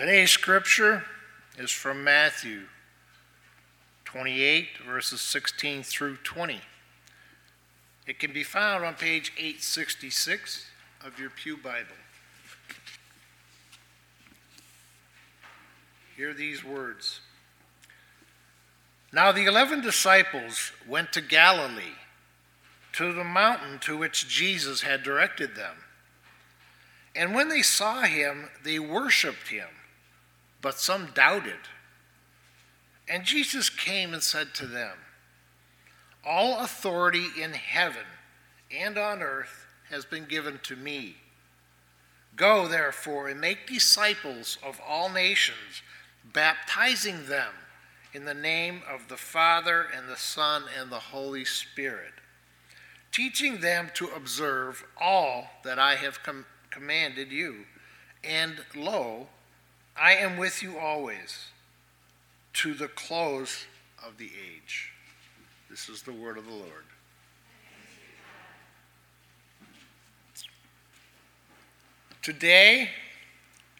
Today's scripture is from Matthew 28, verses 16 through 20. It can be found on page 866 of your Pew Bible. Hear these words. Now the eleven disciples went to Galilee, to the mountain to which Jesus had directed them. And when they saw him, they worshiped him, but some doubted. And Jesus came and said to them, All authority in heaven and on earth has been given to me. Go, therefore, and make disciples of all nations, baptizing them in the name of the Father and the Son and the Holy Spirit, teaching them to observe all that I have com- commanded you. And lo, I am with you always to the close of the age. This is the word of the Lord. Today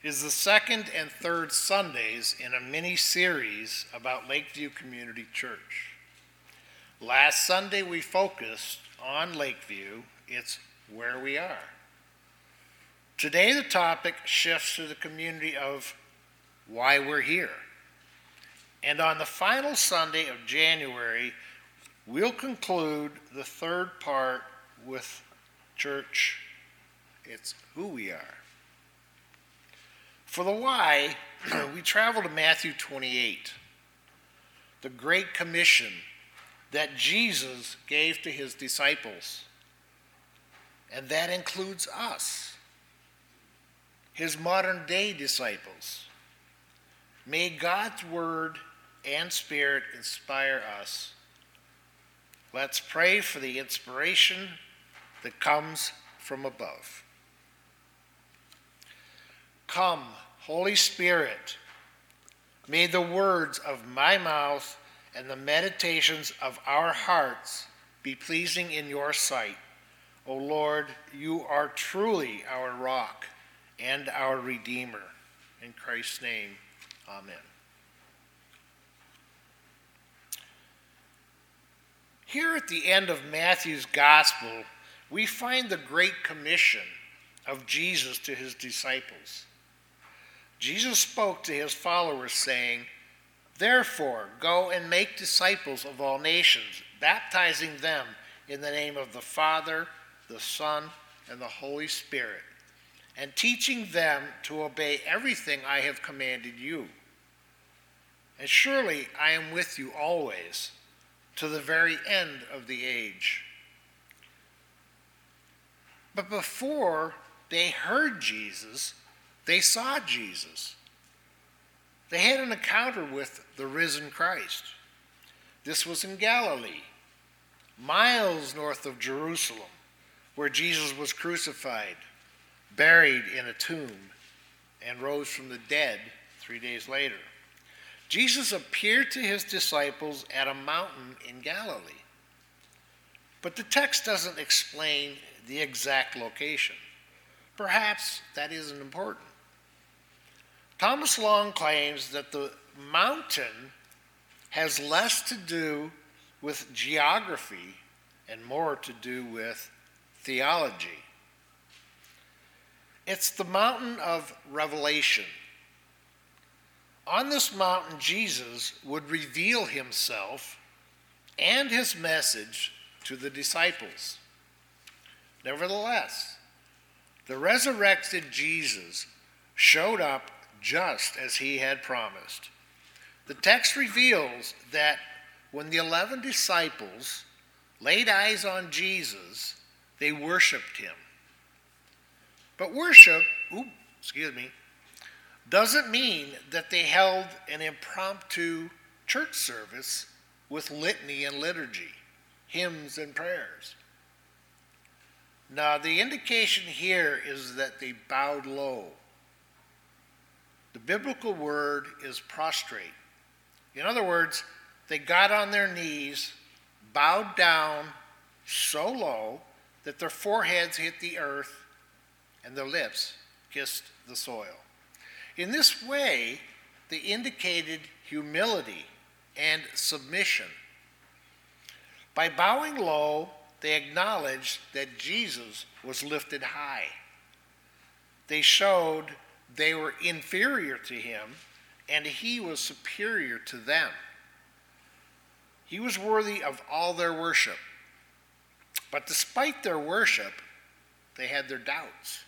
is the second and third Sundays in a mini series about Lakeview Community Church. Last Sunday we focused on Lakeview, it's where we are. Today the topic shifts to the community of why we're here. And on the final Sunday of January, we'll conclude the third part with church. It's who we are. For the why, we travel to Matthew 28, the Great Commission that Jesus gave to his disciples. And that includes us, his modern day disciples. May God's word and spirit inspire us. Let's pray for the inspiration that comes from above. Come, Holy Spirit, may the words of my mouth and the meditations of our hearts be pleasing in your sight. O Lord, you are truly our rock and our Redeemer. In Christ's name, amen. Here at the end of Matthew's Gospel, we find the Great Commission of Jesus to his disciples. Jesus spoke to his followers, saying, Therefore, go and make disciples of all nations, baptizing them in the name of the Father, the Son, and the Holy Spirit, and teaching them to obey everything I have commanded you. And surely I am with you always, to the very end of the age. But before they heard Jesus, they saw Jesus. They had an encounter with the risen Christ. This was in Galilee, miles north of Jerusalem, where Jesus was crucified, buried in a tomb, and rose from the dead three days later. Jesus appeared to his disciples at a mountain in Galilee. But the text doesn't explain the exact location. Perhaps that isn't important. Thomas Long claims that the mountain has less to do with geography and more to do with theology. It's the mountain of revelation. On this mountain, Jesus would reveal himself and his message to the disciples. Nevertheless, the resurrected Jesus showed up just as he had promised. The text reveals that when the 11 disciples laid eyes on Jesus, they worshiped him. But worship, ooh, excuse me, doesn't mean that they held an impromptu church service with litany and liturgy, hymns and prayers. Now, the indication here is that they bowed low the biblical word is prostrate. In other words, they got on their knees, bowed down so low that their foreheads hit the earth and their lips kissed the soil. In this way, they indicated humility and submission. By bowing low, they acknowledged that Jesus was lifted high. They showed they were inferior to him and he was superior to them. He was worthy of all their worship. But despite their worship, they had their doubts.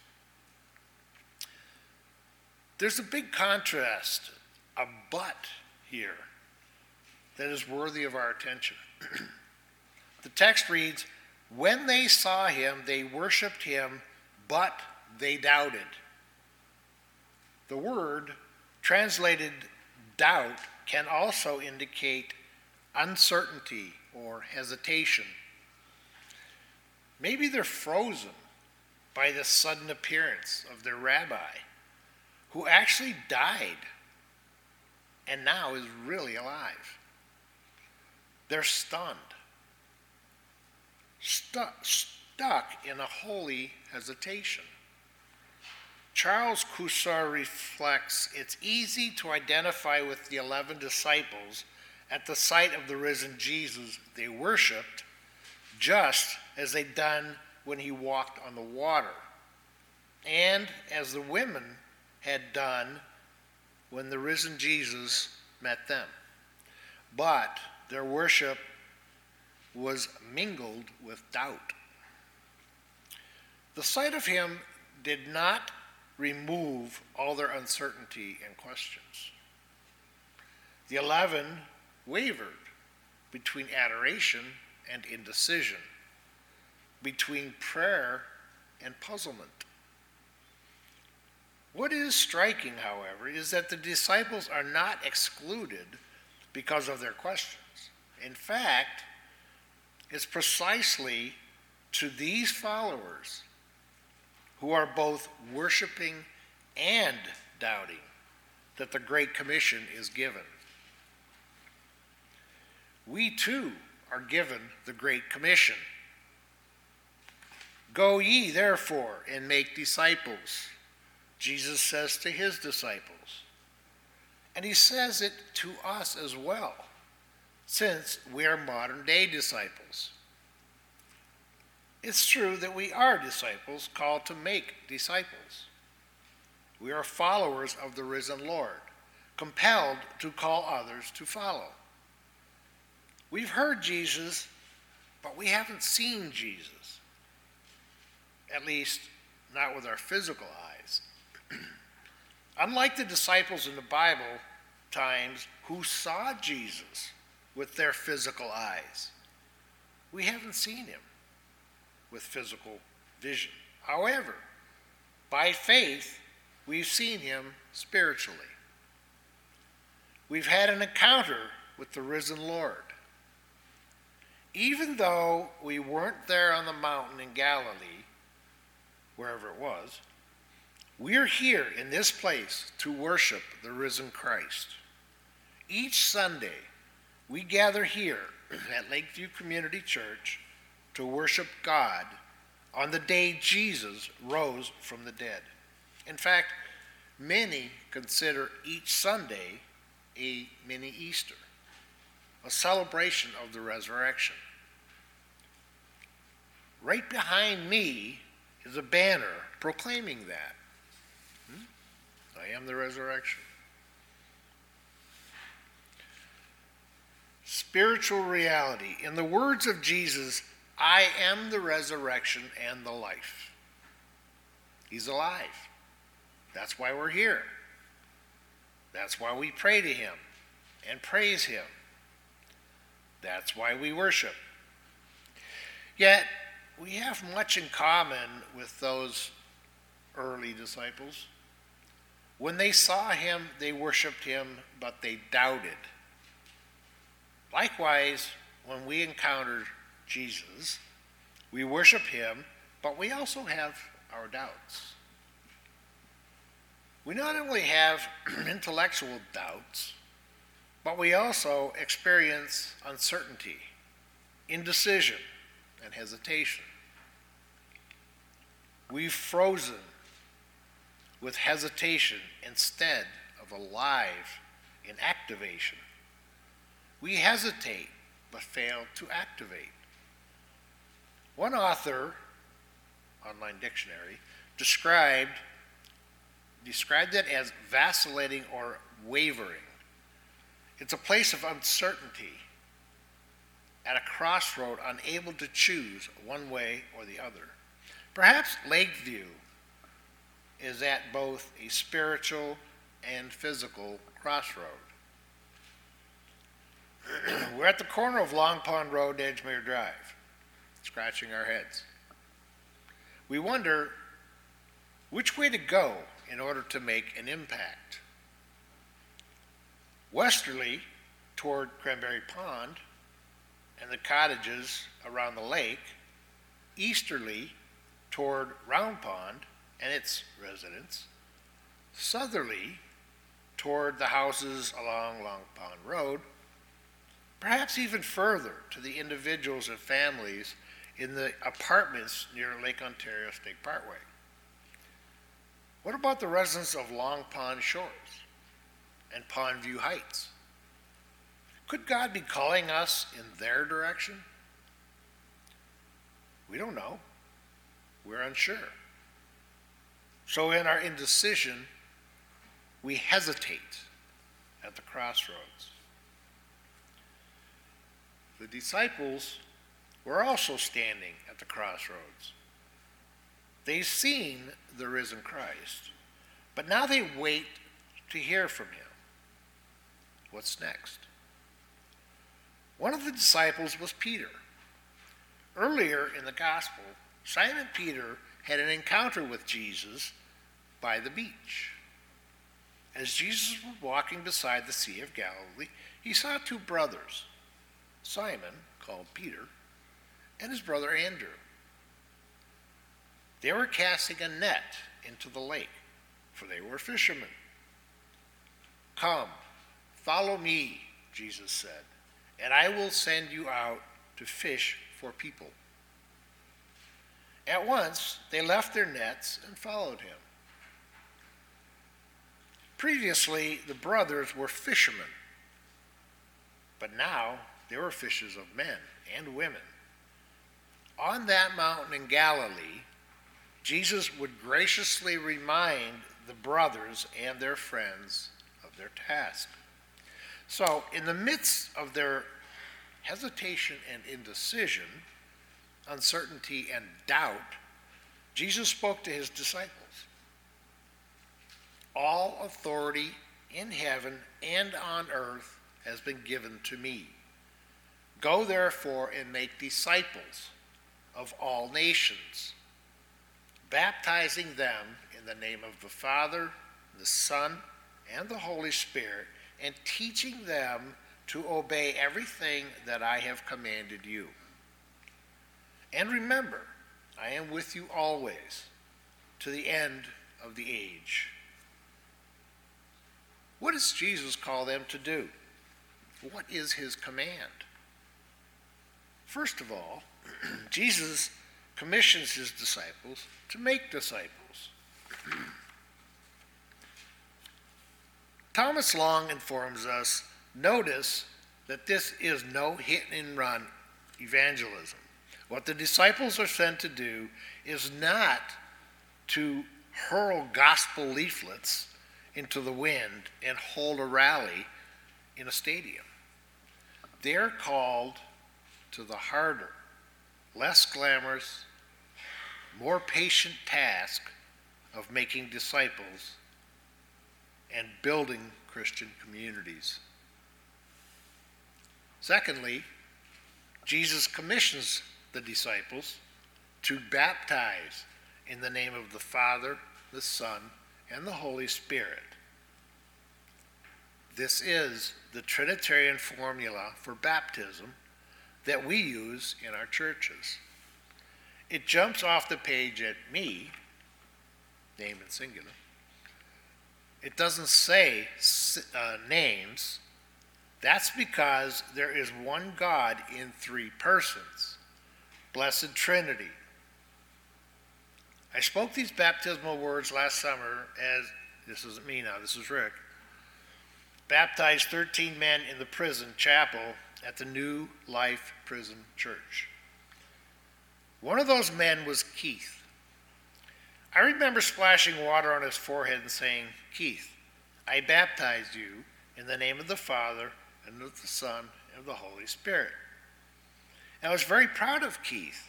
There's a big contrast, a but here, that is worthy of our attention. the text reads, When they saw him, they worshiped him, but they doubted. The word translated doubt can also indicate uncertainty or hesitation. Maybe they're frozen by the sudden appearance of their rabbi, who actually died and now is really alive. They're stunned, stuck, stuck in a holy hesitation. Charles Cousar reflects it's easy to identify with the 11 disciples at the sight of the risen Jesus they worshiped, just as they'd done when he walked on the water, and as the women had done when the risen Jesus met them. But their worship was mingled with doubt. The sight of him did not remove all their uncertainty and questions. The eleven wavered between adoration and indecision, between prayer and puzzlement. What is striking, however, is that the disciples are not excluded because of their questions. In fact, it's precisely to these followers who are both worshiping and doubting that the Great Commission is given. We too are given the Great Commission. Go ye therefore and make disciples, Jesus says to his disciples. And he says it to us as well, since we are modern day disciples. It's true that we are disciples called to make disciples. We are followers of the risen Lord, compelled to call others to follow. We've heard Jesus, but we haven't seen Jesus, at least not with our physical eyes. Unlike the disciples in the Bible times who saw Jesus with their physical eyes, we haven't seen him with physical vision. However, by faith, we've seen him spiritually. We've had an encounter with the risen Lord. Even though we weren't there on the mountain in Galilee, wherever it was, we're here in this place to worship the risen Christ. Each Sunday, we gather here at Lakeview Community Church to worship God on the day Jesus rose from the dead. In fact, many consider each Sunday a mini Easter, a celebration of the resurrection. Right behind me is a banner proclaiming that. I am the resurrection. Spiritual reality. In the words of Jesus, I am the resurrection and the life. He's alive. That's why we're here. That's why we pray to Him and praise Him. That's why we worship. Yet, we have much in common with those early disciples. When they saw him, they worshiped him, but they doubted. Likewise, when we encounter Jesus. We worship him, but we also have our doubts. We not only have intellectual doubts, but we also experience uncertainty, indecision, and hesitation. We've frozen with hesitation instead of alive in activation. We hesitate but fail to activate. One author, online dictionary, described described it as vacillating or wavering. It's a place of uncertainty, at a crossroad, unable to choose one way or the other. Perhaps Lakeview is at both a spiritual and physical crossroad. We're at the corner of Long Pond Road, and Edgemere Drive, scratching our heads. We wonder which way to go in order to make an impact. Westerly, toward Cranberry Pond and the cottages around the lake, easterly, toward Round Pond and its residents, southerly, toward the houses along Long Pond Road, perhaps even further to the individuals and families in the apartments near Lake Ontario State Parkway. What about the residents of Long Pond Shores and Pondview Heights? Could God be calling us in their direction? We don't know. We're unsure. So, in our indecision, we hesitate at the crossroads. The disciples were also standing at the crossroads. They've seen the risen Christ, but now they wait to hear from him. What's next? One of the disciples was Peter. Earlier in the gospel, Simon Peter had an encounter with Jesus by the beach. As Jesus was walking beside the Sea of Galilee, he saw two brothers, Simon, called Peter, and his brother Andrew. They were casting a net into the lake, for they were fishermen. Come, follow me, Jesus said, and I will send you out to fish for people. At once they left their nets and followed him. Previously, the brothers were fishermen, but now they were fishers of men and women. On that mountain in Galilee, Jesus would graciously remind the brothers and their friends of their task. So, in the midst of their hesitation and indecision, uncertainty and doubt, Jesus spoke to his disciples. All authority in heaven and on earth has been given to me. Go therefore and make disciples of all nations, baptizing them in the name of the Father, the Son, and the Holy Spirit, and teaching them to obey everything that I have commanded you. And remember, I am with you always to the end of the age. What does Jesus call them to do? What is his command? First of all, Jesus commissions his disciples to make disciples. Thomas Long informs us notice that this is no hit and run evangelism. What the disciples are sent to do is not to hurl gospel leaflets into the wind and hold a rally in a stadium. They're called to the harder, less glamorous, more patient task of making disciples and building Christian communities. Secondly, Jesus commissions the disciples to baptize in the name of the Father, the Son, and the Holy Spirit. This is the Trinitarian formula for baptism that we use in our churches. It jumps off the page at me, name and singular. It doesn't say uh, names. That's because there is one God in three persons. Blessed Trinity. I spoke these baptismal words last summer as this isn't me now, this is Rick. Baptized 13 men in the prison chapel at the New Life Prison Church. One of those men was Keith. I remember splashing water on his forehead and saying, Keith, I baptize you in the name of the Father and of the Son and of the Holy Spirit. And I was very proud of Keith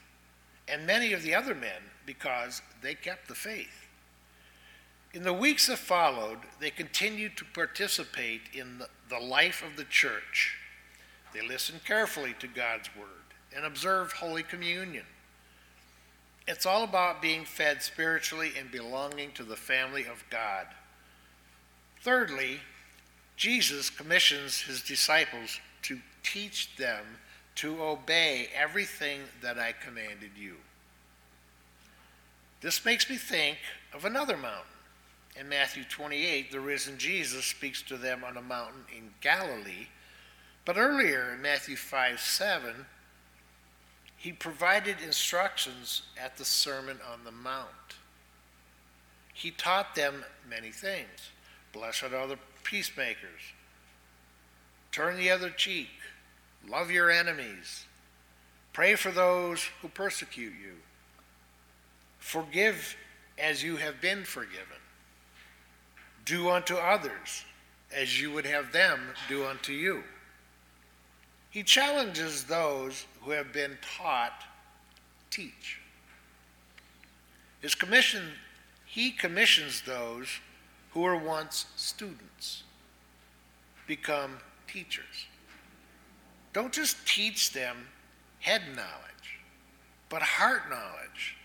and many of the other men because they kept the faith. In the weeks that followed, they continued to participate in the, the life of the church. They listened carefully to God's word and observed Holy Communion. It's all about being fed spiritually and belonging to the family of God. Thirdly, Jesus commissions his disciples to teach them to obey everything that I commanded you. This makes me think of another mountain. In Matthew 28, the risen Jesus speaks to them on a mountain in Galilee. But earlier in Matthew 5 7, he provided instructions at the Sermon on the Mount. He taught them many things. Blessed are the peacemakers. Turn the other cheek. Love your enemies. Pray for those who persecute you. Forgive as you have been forgiven. Do unto others as you would have them do unto you. He challenges those who have been taught, teach. His commission, he commissions those who were once students become teachers. Don't just teach them head knowledge, but heart knowledge,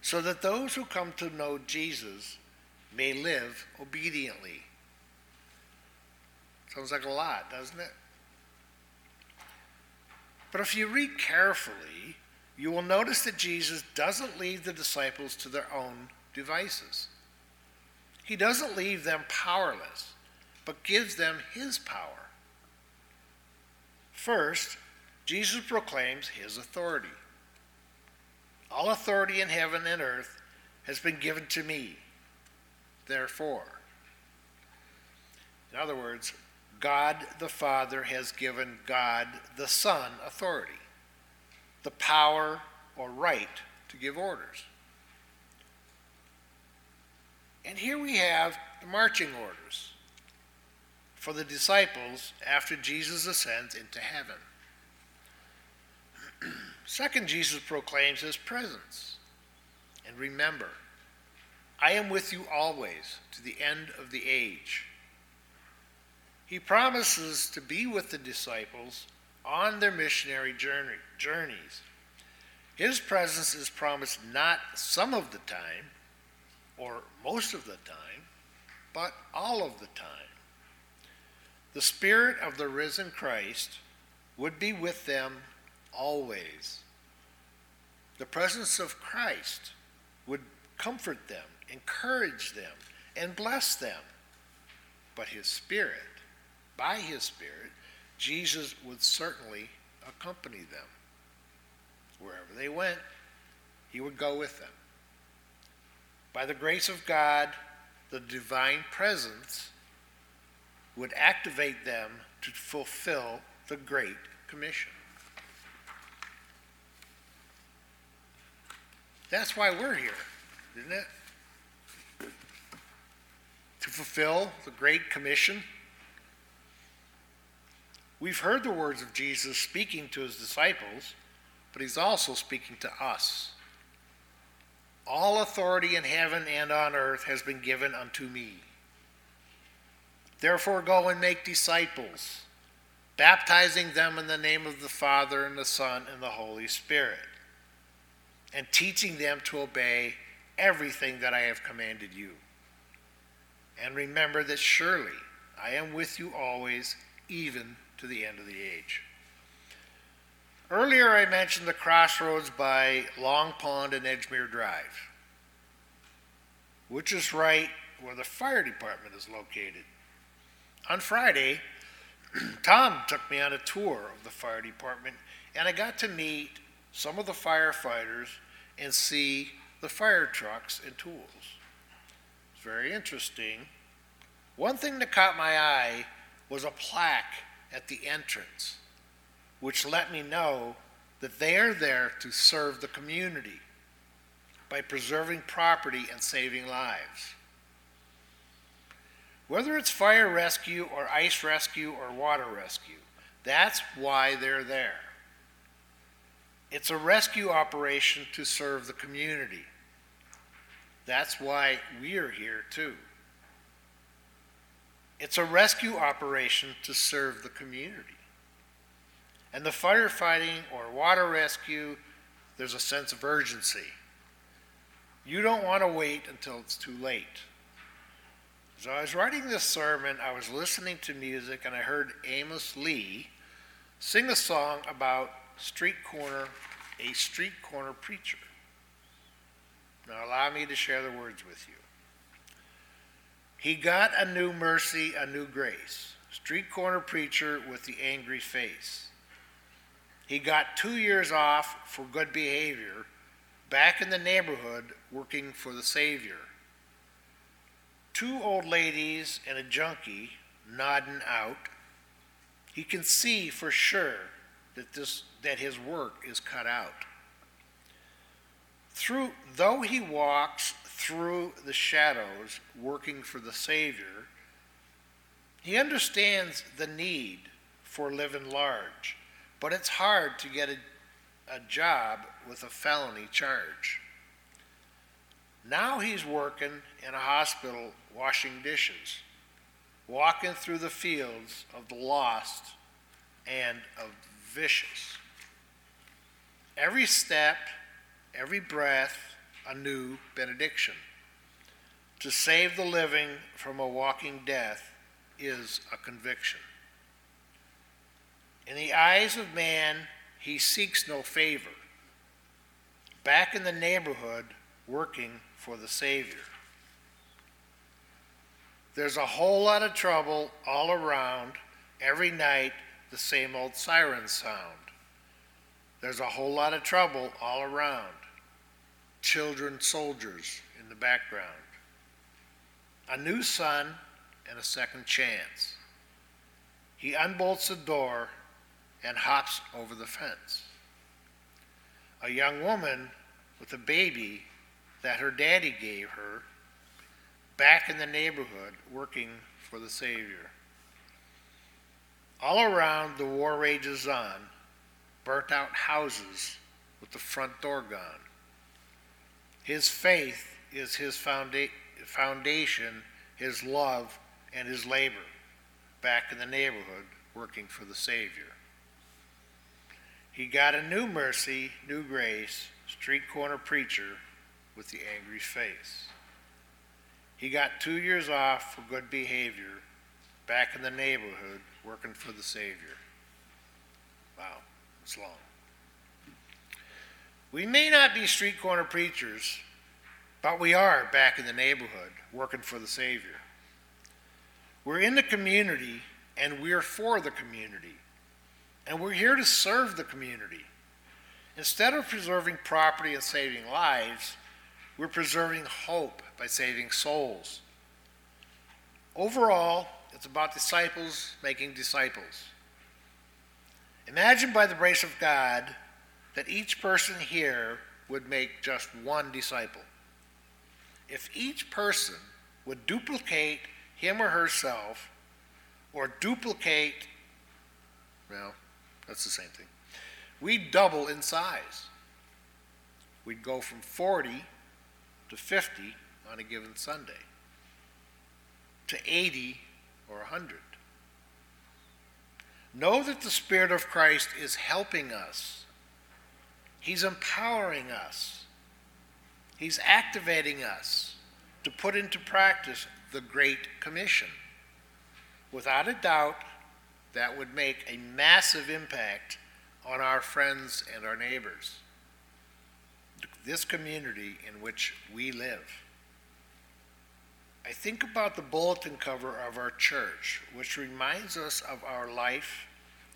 so that those who come to know Jesus may live obediently. Sounds like a lot, doesn't it? But if you read carefully, you will notice that Jesus doesn't leave the disciples to their own devices. He doesn't leave them powerless, but gives them his power. First, Jesus proclaims his authority. All authority in heaven and earth has been given to me. Therefore, in other words, God the Father has given God the Son authority, the power or right to give orders. And here we have the marching orders for the disciples after Jesus ascends into heaven. Second, Jesus proclaims his presence. And remember, I am with you always to the end of the age. He promises to be with the disciples on their missionary journey, journeys. His presence is promised not some of the time or most of the time, but all of the time. The Spirit of the risen Christ would be with them always. The presence of Christ would comfort them, encourage them, and bless them. But His Spirit by his Spirit, Jesus would certainly accompany them. Wherever they went, he would go with them. By the grace of God, the divine presence would activate them to fulfill the Great Commission. That's why we're here, isn't it? To fulfill the Great Commission. We've heard the words of Jesus speaking to his disciples, but he's also speaking to us. All authority in heaven and on earth has been given unto me. Therefore, go and make disciples, baptizing them in the name of the Father, and the Son, and the Holy Spirit, and teaching them to obey everything that I have commanded you. And remember that surely I am with you always, even to the end of the age. Earlier, I mentioned the crossroads by Long Pond and Edgemere Drive, which is right where the fire department is located. On Friday, Tom took me on a tour of the fire department, and I got to meet some of the firefighters and see the fire trucks and tools. It's very interesting. One thing that caught my eye was a plaque at the entrance, which let me know that they are there to serve the community by preserving property and saving lives. Whether it's fire rescue or ice rescue or water rescue, that's why they're there. It's a rescue operation to serve the community. That's why we are here too. It's a rescue operation to serve the community. And the firefighting or water rescue, there's a sense of urgency. You don't want to wait until it's too late. As I was writing this sermon, I was listening to music and I heard Amos Lee sing a song about street corner, a street corner preacher. Now, allow me to share the words with you. He got a new mercy, a new grace. Street corner preacher with the angry face. He got two years off for good behavior, back in the neighborhood working for the Savior. Two old ladies and a junkie nodding out. He can see for sure that, this, that his work is cut out. Through, though he walks through the shadows working for the Savior, he understands the need for living large, but it's hard to get a, a job with a felony charge. Now he's working in a hospital washing dishes, walking through the fields of the lost and of vicious. Every step, every breath, a new benediction. To save the living from a walking death is a conviction. In the eyes of man, he seeks no favor. Back in the neighborhood, working for the Savior. There's a whole lot of trouble all around. Every night, the same old siren sound. There's a whole lot of trouble all around children soldiers in the background. A new son and a second chance. He unbolts the door and hops over the fence. A young woman with a baby that her daddy gave her back in the neighborhood working for the Savior. All around, the war rages on, burnt out houses with the front door gone. His faith is his founda- foundation, his love, and his labor back in the neighborhood working for the Savior. He got a new mercy, new grace, street corner preacher with the angry face. He got two years off for good behavior back in the neighborhood working for the Savior. Wow, it's long. We may not be street corner preachers, but we are back in the neighborhood working for the Savior. We're in the community and we're for the community. And we're here to serve the community. Instead of preserving property and saving lives, we're preserving hope by saving souls. Overall, it's about disciples making disciples. Imagine by the grace of God that each person here would make just one disciple. If each person would duplicate him or herself, or duplicate, well, that's the same thing, we'd double in size. We'd go from 40 to 50 on a given Sunday, to 80 or 100. Know that the Spirit of Christ is helping us He's empowering us, He's activating us to put into practice the Great Commission. Without a doubt, that would make a massive impact on our friends and our neighbors, this community in which we live. I think about the bulletin cover of our church, which reminds us of our life,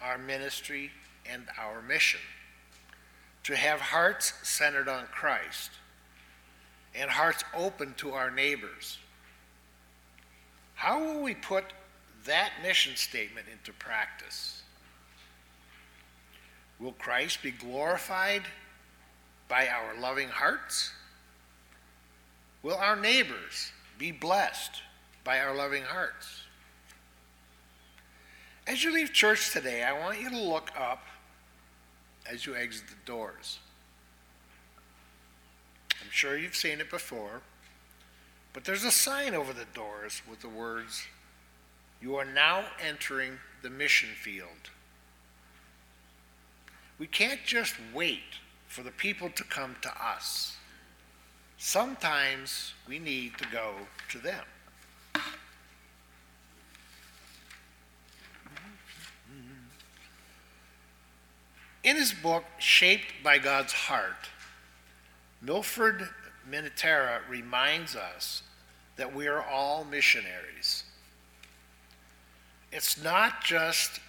our ministry, and our mission to have hearts centered on Christ. and hearts open to our neighbors. How will we put that mission statement into practice? Will Christ be glorified by our loving hearts? Will our neighbors be blessed by our loving hearts? As you leave church today, I want you to look up as you exit the doors. I'm sure you've seen it before, but there's a sign over the doors with the words, You are now entering the mission field. We can't just wait for the people to come to us. Sometimes we need to go to them. In his book, Shaped by God's Heart, Milford Minatrea reminds us that we are all missionaries. It's not just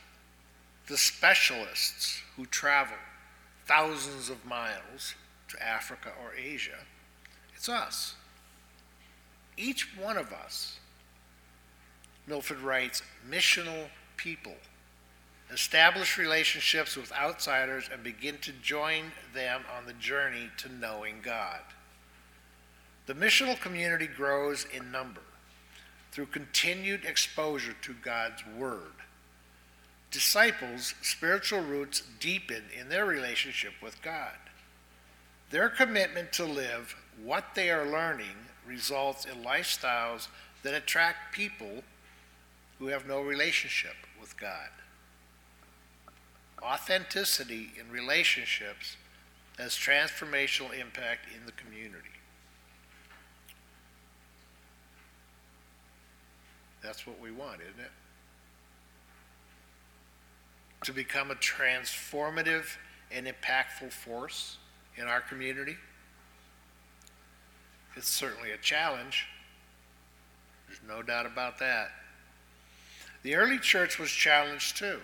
the specialists who travel thousands of miles to Africa or Asia, it's us. Each one of us, Milford writes, missional people establish relationships with outsiders, and begin to join them on the journey to knowing God. The missional community grows in number through continued exposure to God's Word. Disciples' spiritual roots deepen in their relationship with God. Their commitment to live what they are learning results in lifestyles that attract people who have no relationship with God authenticity in relationships has transformational impact in the community. That's what we want, isn't it? To become a transformative and impactful force in our community. It's certainly a challenge. There's no doubt about that. The early church was challenged too.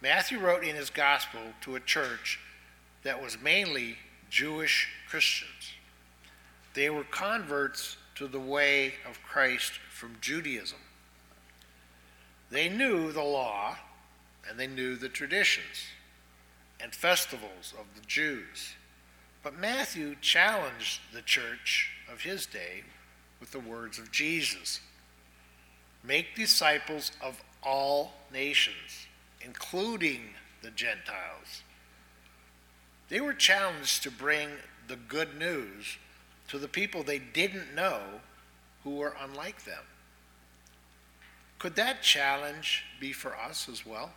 Matthew wrote in his gospel to a church that was mainly Jewish Christians. They were converts to the way of Christ from Judaism. They knew the law and they knew the traditions and festivals of the Jews. But Matthew challenged the church of his day with the words of Jesus Make disciples of all nations including the Gentiles. They were challenged to bring the good news to the people they didn't know who were unlike them. Could that challenge be for us as well?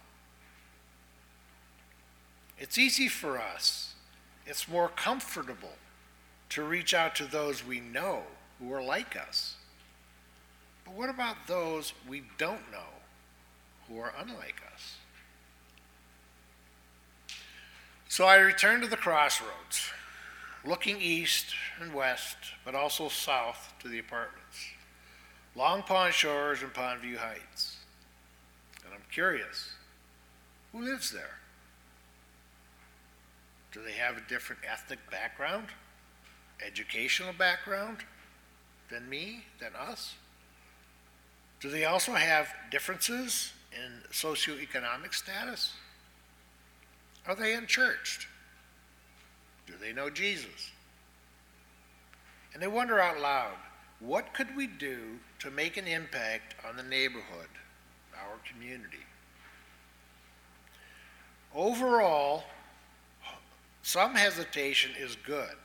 It's easy for us, it's more comfortable to reach out to those we know who are like us. But what about those we don't know who are unlike us? So I returned to the crossroads, looking east and west, but also south to the apartments, Long Pond Shores and Pondview Heights. And I'm curious who lives there? Do they have a different ethnic background, educational background than me, than us? Do they also have differences in socioeconomic status? Are they unchurched? Do they know Jesus? And they wonder out loud what could we do to make an impact on the neighborhood, our community? Overall, some hesitation is good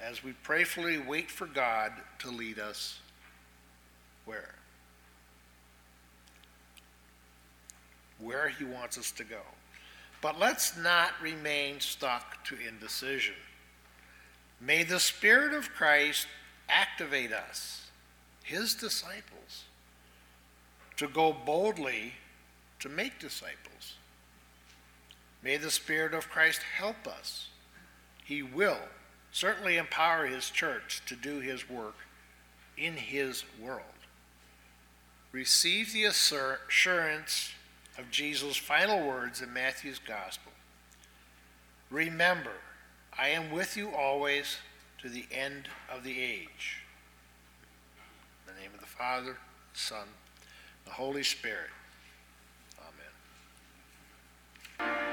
as we prayerfully wait for God to lead us where? Where He wants us to go. But let's not remain stuck to indecision. May the Spirit of Christ activate us, His disciples, to go boldly to make disciples. May the Spirit of Christ help us. He will certainly empower His church to do His work in His world. Receive the assurance of Jesus' final words in Matthew's Gospel Remember, I am with you always to the end of the age. In the name of the Father, the Son, the Holy Spirit. Amen.